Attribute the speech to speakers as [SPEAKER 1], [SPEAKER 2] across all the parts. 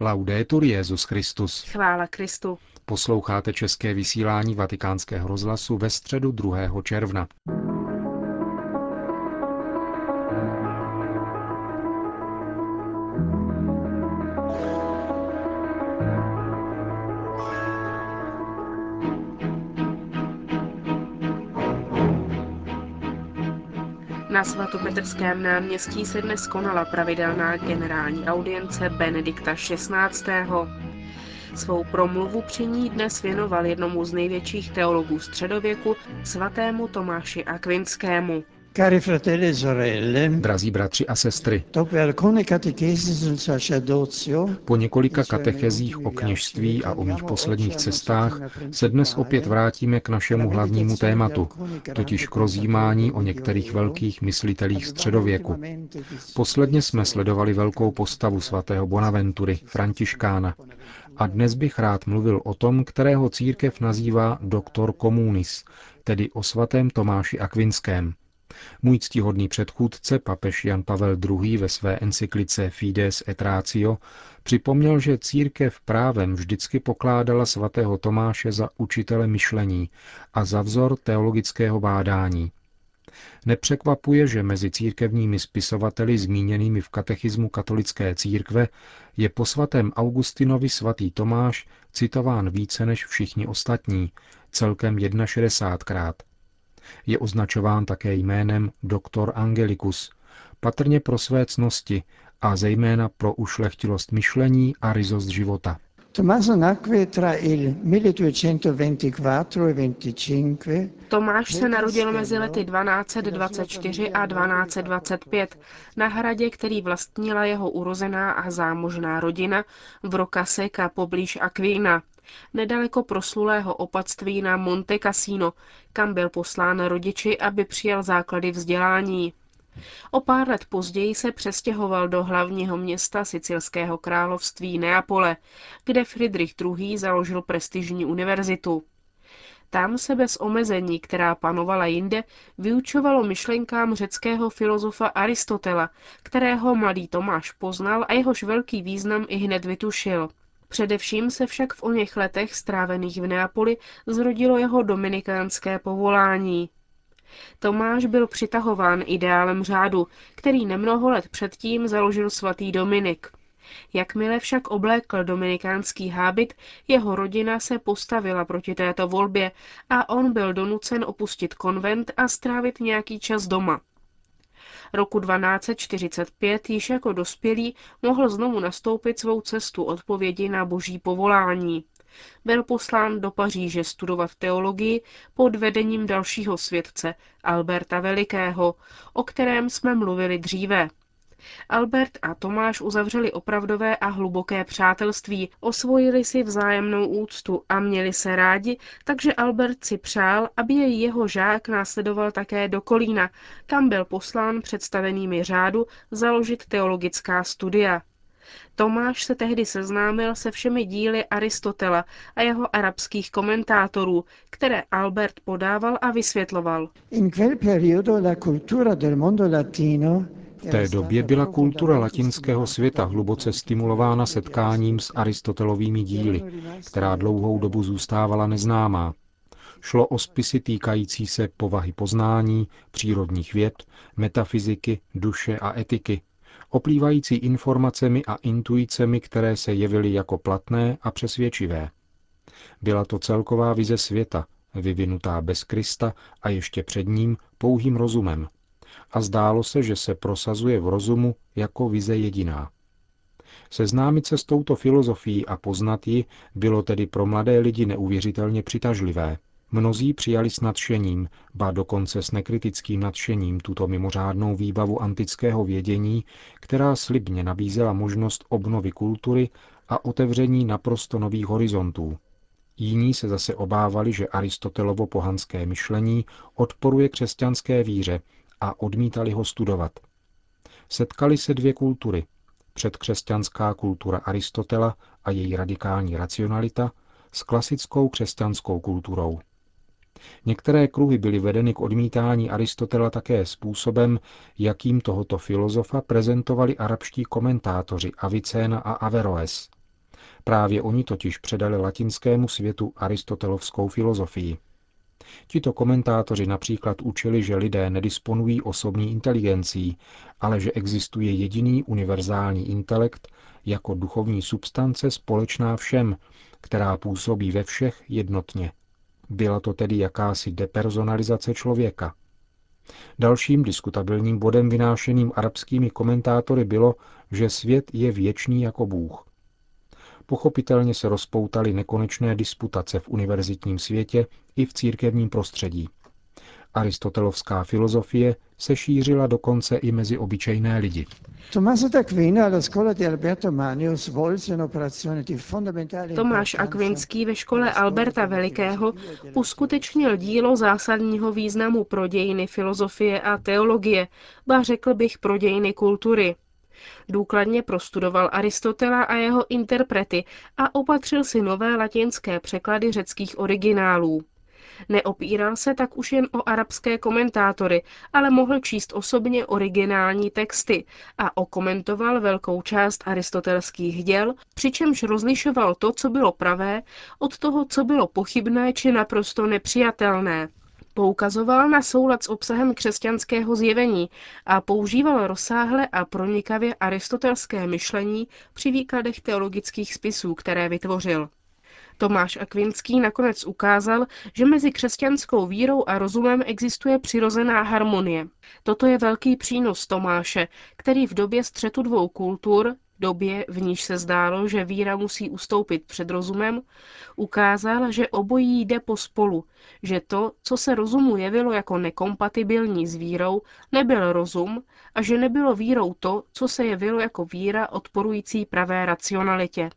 [SPEAKER 1] Laudetur Jezus Christus.
[SPEAKER 2] Chvála Kristu.
[SPEAKER 1] Posloucháte české vysílání Vatikánského rozhlasu ve středu 2. června.
[SPEAKER 2] Svatopetrském náměstí se dnes konala pravidelná generální audience Benedikta XVI. Svou promluvu při ní dnes věnoval jednomu z největších teologů středověku, svatému Tomáši Akvinskému.
[SPEAKER 3] Cari fratelli e sorelle,
[SPEAKER 1] Drazí bratři a sestry, po několika katechezích o kněžství a o mých posledních cestách se dnes opět vrátíme k našemu hlavnímu tématu, totiž k rozjímání o některých velkých myslitelích středověku. Posledně jsme sledovali velkou postavu svatého Bonaventury, Františkána, a dnes bych rád mluvil o tom, kterého církev nazývá doktor komunis, tedy o svatém Tomáši Akvinském. Můj ctihodný předchůdce, papež Jan Pavel II. ve své encyklice Fides et Ratio připomněl, že církev právem vždycky pokládala svatého Tomáše za učitele myšlení a za vzor teologického bádání. Nepřekvapuje, že mezi církevními spisovateli zmíněnými v katechismu katolické církve je po svatém Augustinovi svatý Tomáš citován více než všichni ostatní, celkem 61krát. Je označován také jménem doktor Angelicus, patrně pro své cnosti a zejména pro ušlechtilost myšlení a ryzost života.
[SPEAKER 3] Tommaso nacque tra il 1224 e 25.
[SPEAKER 2] Tomáš se narodil mezi lety 1224 a 1225 na hradě, který vlastnila jeho urozená a zámožná rodina v Rocaseka poblíž Aquina, nedaleko proslulého opatství na Monte Cassino, kam byl poslán rodiči, aby přijal základy vzdělání. O pár let později se přestěhoval do hlavního města sicilského království Neapole, kde Friedrich II. založil prestižní univerzitu. Tam se bez omezení, která panovala jinde, vyučovalo myšlenkám řeckého filozofa Aristotela, kterého mladý Tomáš poznal a jehož velký význam i hned vytušil. Především se však v oněch letech strávených v Neapoli zrodilo jeho dominikánské povolání. Tomáš byl přitahován ideálem řádu, který nemnoho let předtím založil svatý Dominik. Jakmile však oblékl dominikánský hábit, jeho rodina se postavila proti této volbě a on byl donucen opustit konvent a strávit nějaký čas doma. Roku 1245 již jako dospělý mohl znovu nastoupit svou cestu odpovědi na boží povolání. Byl poslán do Paříže studovat teologii pod vedením dalšího světce, Alberta Velikého, o kterém jsme mluvili dříve. Albert a Tomáš uzavřeli opravdové a hluboké přátelství, osvojili si vzájemnou úctu a měli se rádi, takže Albert si přál, aby jej jeho žák následoval také do Kolína, kam byl poslán představenými řádu založit teologická studia. Tomáš se tehdy seznámil se všemi díly Aristotela a jeho arabských komentátorů, které Albert podával a vysvětloval.
[SPEAKER 3] In quel periodo la cultura del mondo latino
[SPEAKER 1] V té době byla kultura latinského světa hluboce stimulována setkáním s Aristotelovými díly, která dlouhou dobu zůstávala neznámá. Šlo o spisy týkající se povahy poznání, přírodních věd, metafyziky, duše a etiky, oplývající informacemi a intuicemi, které se jevily jako platné a přesvědčivé. Byla to celková vize světa, vyvinutá bez Krista a ještě před ním pouhým rozumem. A zdálo se, že se prosazuje v rozumu jako vize jediná. Seznámit se s touto filozofií a poznat ji bylo tedy pro mladé lidi neuvěřitelně přitažlivé. Mnozí přijali s nadšením, ba dokonce s nekritickým nadšením tuto mimořádnou výbavu antického vědění, která slibně nabízela možnost obnovy kultury a otevření naprosto nových horizontů. Jiní se zase obávali, že Aristotelovo pohanské myšlení odporuje křesťanské víře a odmítali ho studovat. Setkali se dvě kultury. Předkřesťanská kultura Aristotela a její radikální racionalita s klasickou křesťanskou kulturou. Některé kruhy byly vedeny k odmítání Aristotela také způsobem, jakým tohoto filozofa prezentovali arabští komentátoři Avicena a Averroes. Právě oni totiž předali latinskému světu aristotelovskou filozofii. Tito komentátoři například učili, že lidé nedisponují osobní inteligencí, ale že existuje jediný univerzální intelekt jako duchovní substance společná všem, která působí ve všech jednotně. Byla to tedy jakási depersonalizace člověka. Dalším diskutabilním bodem vynášeným arabskými komentátory bylo, že svět je věčný jako Bůh. Pochopitelně se rozpoutaly nekonečné disputace v univerzitním světě i v církevním prostředí. Aristotelovská filozofie se šířila dokonce i mezi obyčejné lidi.
[SPEAKER 2] Tomáš Akvinský ve škole Alberta Velikého uskutečnil dílo zásadního významu pro dějiny filozofie a teologie, ba řekl bych pro dějiny kultury. Důkladně prostudoval Aristotela a jeho interprety a opatřil si nové latinské překlady řeckých originálů. Neopíral se tak už jen o arabské komentátory, ale mohl číst osobně originální texty a okomentoval velkou část aristotelských děl, přičemž rozlišoval to, co bylo pravé, od toho, co bylo pochybné či naprosto nepřijatelné. Poukazoval na soulad s obsahem křesťanského zjevení a používal rozsáhle a pronikavě aristotelské myšlení při výkladech teologických spisů, které vytvořil. Tomáš Akvinský nakonec ukázal, že mezi křesťanskou vírou a rozumem existuje přirozená harmonie. Toto je velký přínos Tomáše, který v době střetu dvou kultur, době, v níž se zdálo, že víra musí ustoupit před rozumem, ukázal, že obojí jde pospolu, že to, co se rozumu jevilo jako nekompatibilní s vírou, nebyl rozum a že nebylo vírou to, co se jevilo jako víra odporující pravé racionalitě.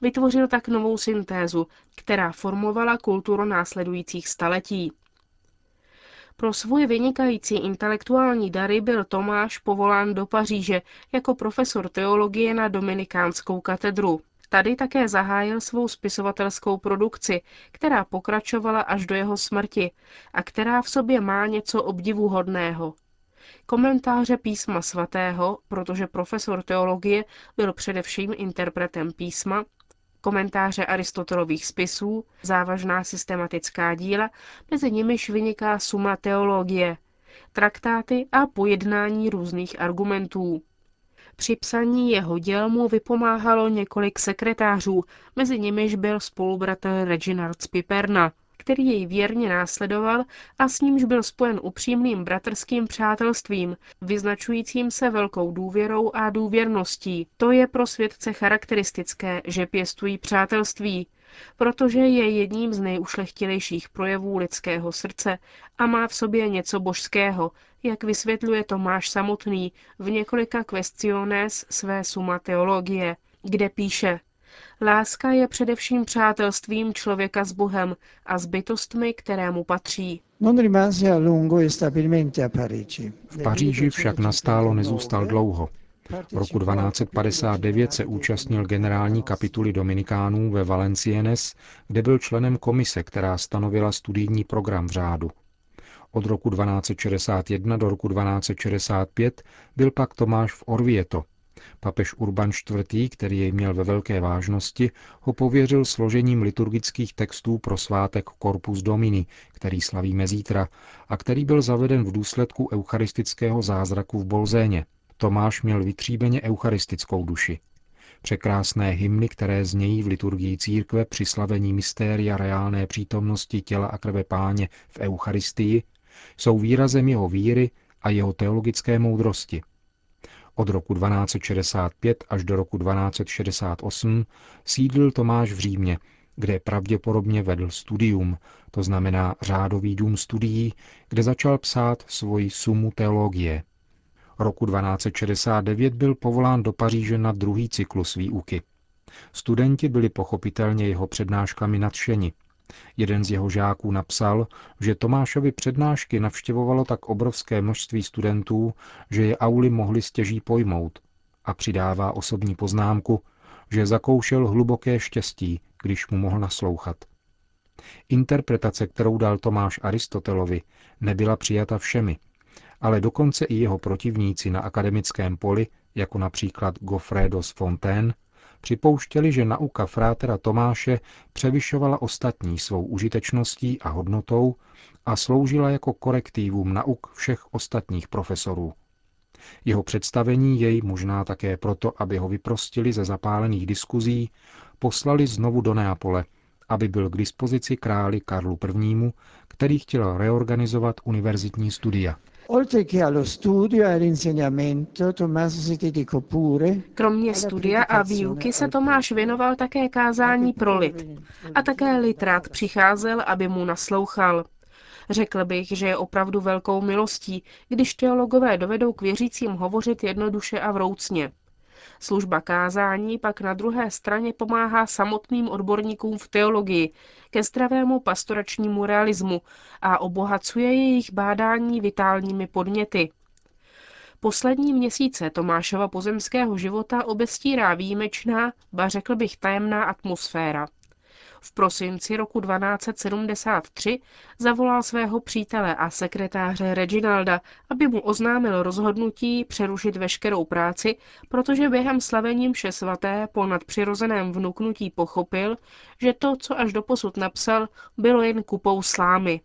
[SPEAKER 2] Vytvořil tak novou syntézu, která formovala kulturu následujících staletí. Pro svoje vynikající intelektuální dary byl Tomáš povolán do Paříže jako profesor teologie na Dominikánskou katedru. Tady také zahájil svou spisovatelskou produkci, která pokračovala až do jeho smrti a která v sobě má něco obdivuhodného. Komentáře písma svatého, protože profesor teologie byl především interpretem písma, komentáře Aristotelových spisů, závažná systematická díla, mezi nimiž vyniká suma teologie, traktáty a pojednání různých argumentů. Při psaní jeho děl mu vypomáhalo několik sekretářů, mezi nimiž byl spolubratr Reginald z Piperna který jej věrně následoval a s nímž byl spojen upřímným bratrským přátelstvím, vyznačujícím se velkou důvěrou a důvěrností. To je pro světce charakteristické, že pěstují přátelství, protože je jedním z nejušlechtilejších projevů lidského srdce a má v sobě něco božského, jak vysvětluje Tomáš samotný v několika questiones své suma teologie, kde píše Láska je především přátelstvím člověka s Bohem a s bytostmi, kterému patří.
[SPEAKER 1] V Paříži však nastálo nezůstal dlouho. V roku 1259 se účastnil generální kapituly Dominikánů ve Valencienes, kde byl členem komise, která stanovila studijní program v řádu. Od roku 1261 do roku 1265 byl pak Tomáš v Orvieto, Papež Urban IV., který jej měl ve velké vážnosti, ho pověřil složením liturgických textů pro svátek Corpus Domini, který slavíme zítra, a který byl zaveden v důsledku eucharistického zázraku v Bolzéně. Tomáš měl vytříbeně eucharistickou duši. Překrásné hymny, které znějí v liturgii církve při slavení mystéria reálné přítomnosti těla a krve páně v Eucharistii, jsou výrazem jeho víry a jeho teologické moudrosti – od roku 1265 až do roku 1268 sídlil Tomáš v Římě, kde pravděpodobně vedl studium, to znamená řádový dům studií, kde začal psát svoji sumu teologie. Roku 1269 byl povolán do Paříže na druhý cyklus výuky. Studenti byli pochopitelně jeho přednáškami nadšeni Jeden z jeho žáků napsal, že Tomášovi přednášky navštěvovalo tak obrovské množství studentů, že je auly mohli stěží pojmout a přidává osobní poznámku, že zakoušel hluboké štěstí, když mu mohl naslouchat. Interpretace, kterou dal Tomáš Aristotelovi, nebyla přijata všemi, ale dokonce i jeho protivníci na akademickém poli, jako například Goffredo z Fontaine, Připouštěli, že nauka frátera Tomáše převyšovala ostatní svou užitečností a hodnotou a sloužila jako korektivum nauk všech ostatních profesorů. Jeho představení jej možná také proto, aby ho vyprostili ze zapálených diskuzí, poslali znovu do Neapole, aby byl k dispozici králi Karlu I., který chtěl reorganizovat univerzitní studia.
[SPEAKER 2] Kromě studia a výuky se Tomáš věnoval také kázání pro lid. A také lid rád přicházel, aby mu naslouchal. Řekl bych, že je opravdu velkou milostí, když teologové dovedou k věřícím hovořit jednoduše a vroucně. Služba kázání pak na druhé straně pomáhá samotným odborníkům v teologii ke zdravému pastoračnímu realismu a obohacuje jejich bádání vitálními podněty. Poslední měsíce Tomášova pozemského života obestírá výjimečná, ba řekl bych tajemná atmosféra. V prosinci roku 1273 zavolal svého přítele a sekretáře Reginalda, aby mu oznámil rozhodnutí přerušit veškerou práci, protože během slavení mše svaté po nadpřirozeném vnuknutí pochopil, že to, co až doposud napsal, bylo jen kupou slámy.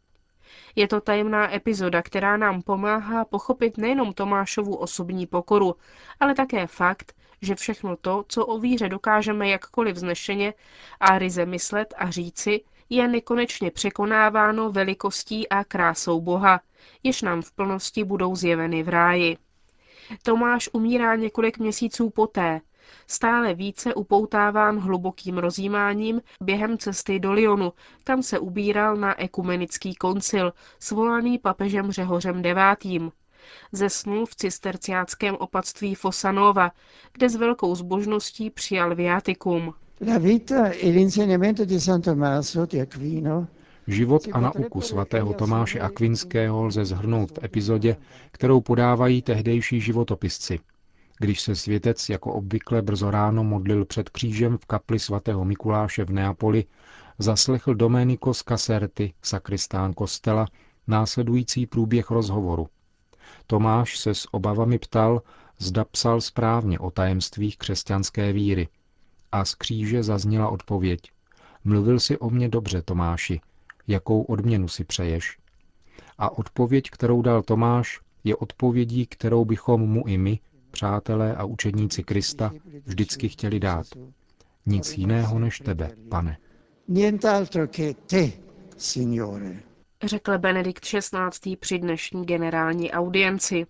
[SPEAKER 2] Je to tajemná epizoda, která nám pomáhá pochopit nejenom Tomášovu osobní pokoru, ale také fakt, že všechno to, co o víře dokážeme jakkoliv vznešeně a ryze myslet a říci, je nekonečně překonáváno velikostí a krásou Boha, jež nám v plnosti budou zjeveny v ráji. Tomáš umírá několik měsíců poté, stále více upoutáván hlubokým rozjímáním během cesty do Lyonu, kam se ubíral na ekumenický koncil, svolaný papežem Řehořem IX zesnul v cisterciáckém opatství Fosanova, kde s velkou zbožností přijal viatikum.
[SPEAKER 1] Život a nauku svatého Tomáše Akvinského lze zhrnout v epizodě, kterou podávají tehdejší životopisci. Když se světec jako obvykle brzo ráno modlil před křížem v kapli svatého Mikuláše v Neapoli, zaslechl Domenico Scaserti, sakristán kostela, následující průběh rozhovoru – Tomáš se s obavami ptal, zda psal správně o tajemstvích křesťanské víry. A z kříže zazněla odpověď. Mluvil si o mně dobře, Tomáši. Jakou odměnu si přeješ? A odpověď, kterou dal Tomáš, je odpovědí, kterou bychom mu i my, přátelé a učedníci Krista, vždycky chtěli dát. Nic jiného než tebe, pane. Nient'altro che te,
[SPEAKER 2] signore řekl Benedikt XVI. při dnešní generální audienci.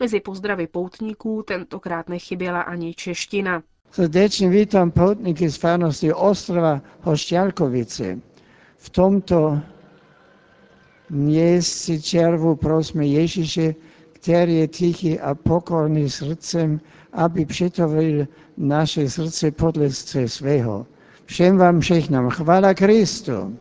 [SPEAKER 2] Mezi pozdravy poutníků tentokrát nechyběla ani čeština.
[SPEAKER 3] Srdečně vítám poutníky z farnosti Ostrova Hošťalkovice. V tomto měsíci červu prosme Ježíše, který je tichý a pokorný srdcem, aby přitovil naše srdce podle svého. Všem vám všechnám chvála Kristu.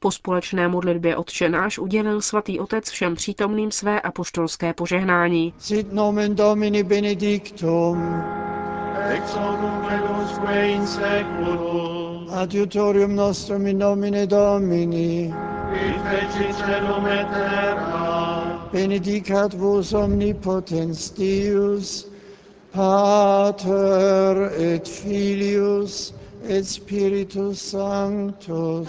[SPEAKER 2] Po společné modlitbě odčenáš udělil svatý otec všem přítomným své apoštolské požehnání. Sit nomen Domini benedictum. Ex in seculum. Adiutorium nostrum in nomine Domini. In feci celum et terra. Benedicat vos omnipotens Deus, Pater et Filius et Spiritus Sanctus.